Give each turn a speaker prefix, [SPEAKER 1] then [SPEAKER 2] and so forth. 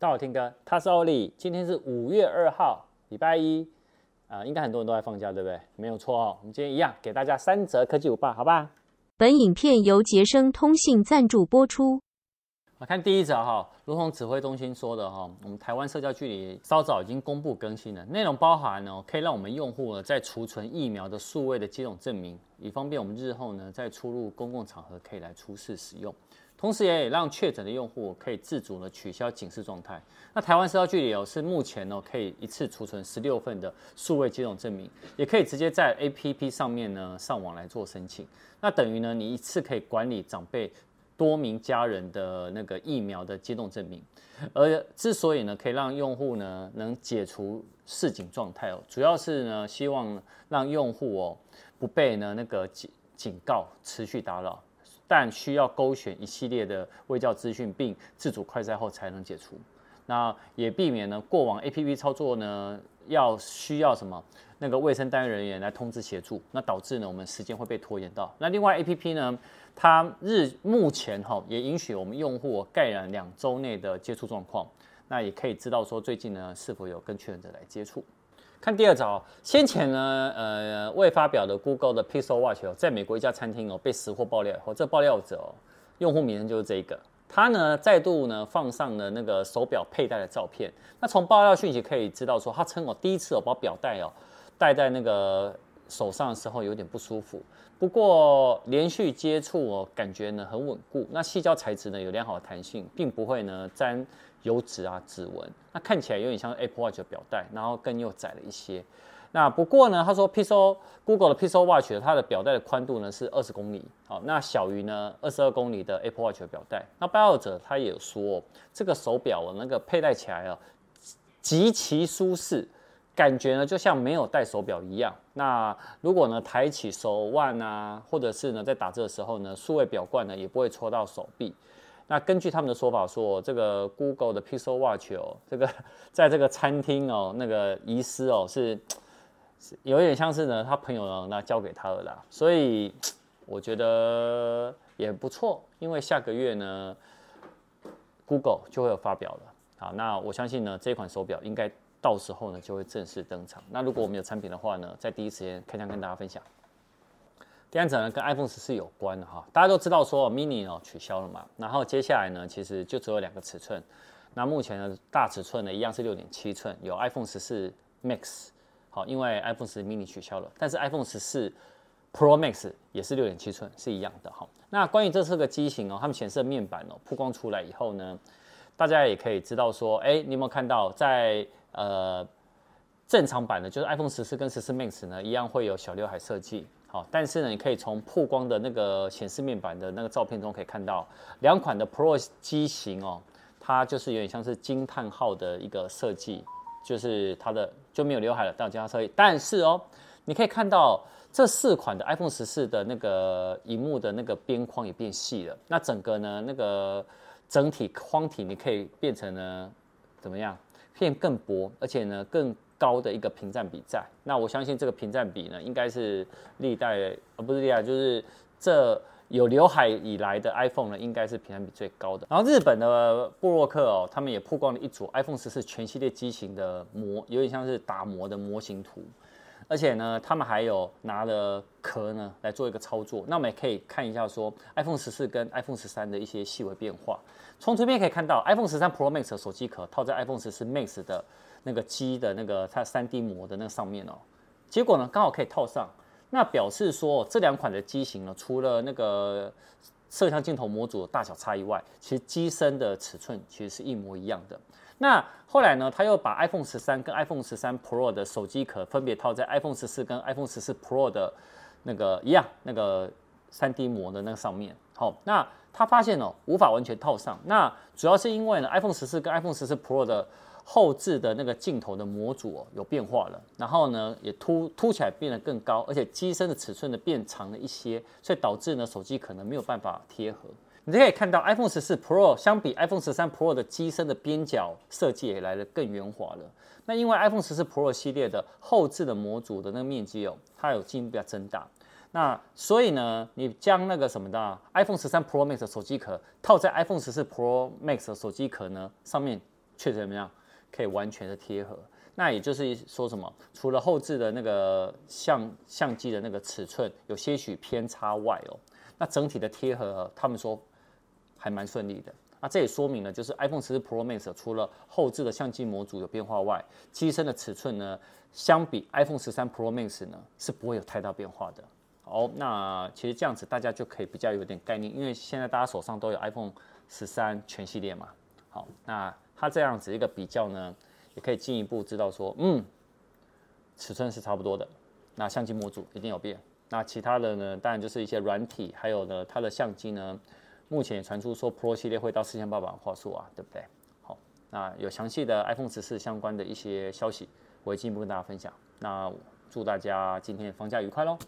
[SPEAKER 1] 大家好，听歌，他是欧里。今天是五月二号，礼拜一，啊、呃，应该很多人都在放假，对不对？没有错哦。我们今天一样给大家三折科技舞报，好吧？
[SPEAKER 2] 本影片由杰生通信赞助播出。
[SPEAKER 1] 我看第一则哈，如同指挥中心说的哈，我们台湾社交距离稍早已经公布更新了，内容包含呢，可以让我们用户呢在储存疫苗的数位的接种证明，以方便我们日后呢在出入公共场合可以来出示使用。同时，也让确诊的用户可以自主的取消警示状态。那台湾社交距离哦，是目前哦可以一次储存十六份的数位接种证明，也可以直接在 APP 上面呢上网来做申请。那等于呢，你一次可以管理长辈多名家人的那个疫苗的接种证明。而之所以呢，可以让用户呢能解除示警状态哦，主要是呢希望让用户哦不被呢那个警警告持续打扰。但需要勾选一系列的卫教资讯，并自主快筛后才能解除。那也避免呢过往 APP 操作呢要需要什么那个卫生单位人员来通知协助，那导致呢我们时间会被拖延到。那另外 APP 呢，它日目前哈也允许我们用户盖染两周内的接触状况，那也可以知道说最近呢是否有跟确诊者来接触。看第二招，先前呢，呃，未发表的 Google 的 Pixel Watch 哦，在美国一家餐厅哦被识货爆料以后，这爆料者哦，用户名称就是这个，他呢再度呢放上了那个手表佩戴的照片。那从爆料讯息可以知道说，他称哦第一次哦把表带哦戴在那个手上的时候有点不舒服，不过连续接触哦感觉呢很稳固，那矽胶材质呢有良好的弹性，并不会呢沾。油脂啊，指纹，那看起来有点像 Apple Watch 的表带，然后更又窄了一些。那不过呢，他说 Pixel Google 的 Pixel Watch 它的表带的宽度呢是二十公里，好，那小于呢二十二公里的 Apple Watch 的表带。那爆料者他也有说，这个手表那个佩戴起来啊极其舒适，感觉呢就像没有戴手表一样。那如果呢抬起手腕啊，或者是呢在打字的时候呢，数位表冠呢也不会戳到手臂。那根据他们的说法说，这个 Google 的 Pixel Watch 哦，这个在这个餐厅哦，那个遗失哦，是是有点像是呢，他朋友呢那交给他了啦，所以我觉得也不错，因为下个月呢，Google 就会有发表了。好，那我相信呢，这款手表应该到时候呢就会正式登场。那如果我们有产品的话呢，在第一时间开箱跟大家分享。第二者呢，跟 iPhone 十四有关的哈，大家都知道说 mini 哦取消了嘛，然后接下来呢，其实就只有两个尺寸，那目前呢大尺寸呢一样是六点七寸，有 iPhone 十四 Max，好，因为 iPhone 十 mini 取消了，但是 iPhone 十四 Pro Max 也是六点七寸，是一样的哈。那关于这次个机型哦，他们显示的面板哦曝光出来以后呢，大家也可以知道说，哎，你有没有看到在呃正常版的，就是 iPhone 十四跟十四 Max 呢一样会有小刘海设计。好，但是呢，你可以从曝光的那个显示面板的那个照片中可以看到，两款的 Pro 机型哦，它就是有点像是惊叹号的一个设计，就是它的就没有刘海了，但有加设计。但是哦，你可以看到这四款的 iPhone 十四的那个荧幕的那个边框也变细了，那整个呢那个整体框体你可以变成呢怎么样，变更薄，而且呢更。高的一个屏占比在，那我相信这个屏占比呢，应该是历代呃不是历代，就是这有刘海以来的 iPhone 呢，应该是屏占比最高的。然后日本的部落客哦，他们也曝光了一组 iPhone 十四全系列机型的模，有点像是打磨的模型图，而且呢，他们还有拿了壳呢来做一个操作。那我们也可以看一下说 iPhone 十四跟 iPhone 十三的一些细微变化。从图片可以看到，iPhone 十三 Pro Max 的手机壳套在 iPhone 十四 Max 的。那个机的那个它 3D 膜的那个上面哦，结果呢刚好可以套上，那表示说这两款的机型呢，除了那个摄像镜头模组大小差异外，其实机身的尺寸其实是一模一样的。那后来呢，他又把 iPhone 十三跟 iPhone 十三 Pro 的手机壳分别套在 iPhone 十四跟 iPhone 十四 Pro 的那个一样那个 3D 膜的那个上面。好，那他发现哦无法完全套上，那主要是因为呢 iPhone 十四跟 iPhone 十四 Pro 的后置的那个镜头的模组哦有变化了，然后呢也凸凸起来变得更高，而且机身的尺寸呢变长了一些，所以导致呢手机可能没有办法贴合。你可以看到 iPhone 十四 Pro 相比 iPhone 十三 Pro 的机身的边角设计也来得更圆滑了。那因为 iPhone 十四 Pro 系列的后置的模组的那个面积哦，它有进一步要增大。那所以呢，你将那个什么的、iPhone 十三 Pro Max 手机壳套在 iPhone 十四 Pro Max 的手机壳呢上面。确实怎么样，可以完全的贴合。那也就是说什么，除了后置的那个相相机的那个尺寸有些许偏差外哦，那整体的贴合，他们说还蛮顺利的。那这也说明了，就是 iPhone 14 Pro Max 除了后置的相机模组有变化外，机身的尺寸呢，相比 iPhone 13 Pro Max 呢是不会有太大变化的。好，那其实这样子大家就可以比较有点概念，因为现在大家手上都有 iPhone 13全系列嘛。好，那它这样子一个比较呢。也可以进一步知道说，嗯，尺寸是差不多的，那相机模组一定有变，那其他的呢，当然就是一些软体，还有呢，它的相机呢，目前也传出说 Pro 系列会到四千八百万画素啊，对不对？好，那有详细的 iPhone 十四相关的一些消息，我会进一步跟大家分享。那祝大家今天放假愉快喽！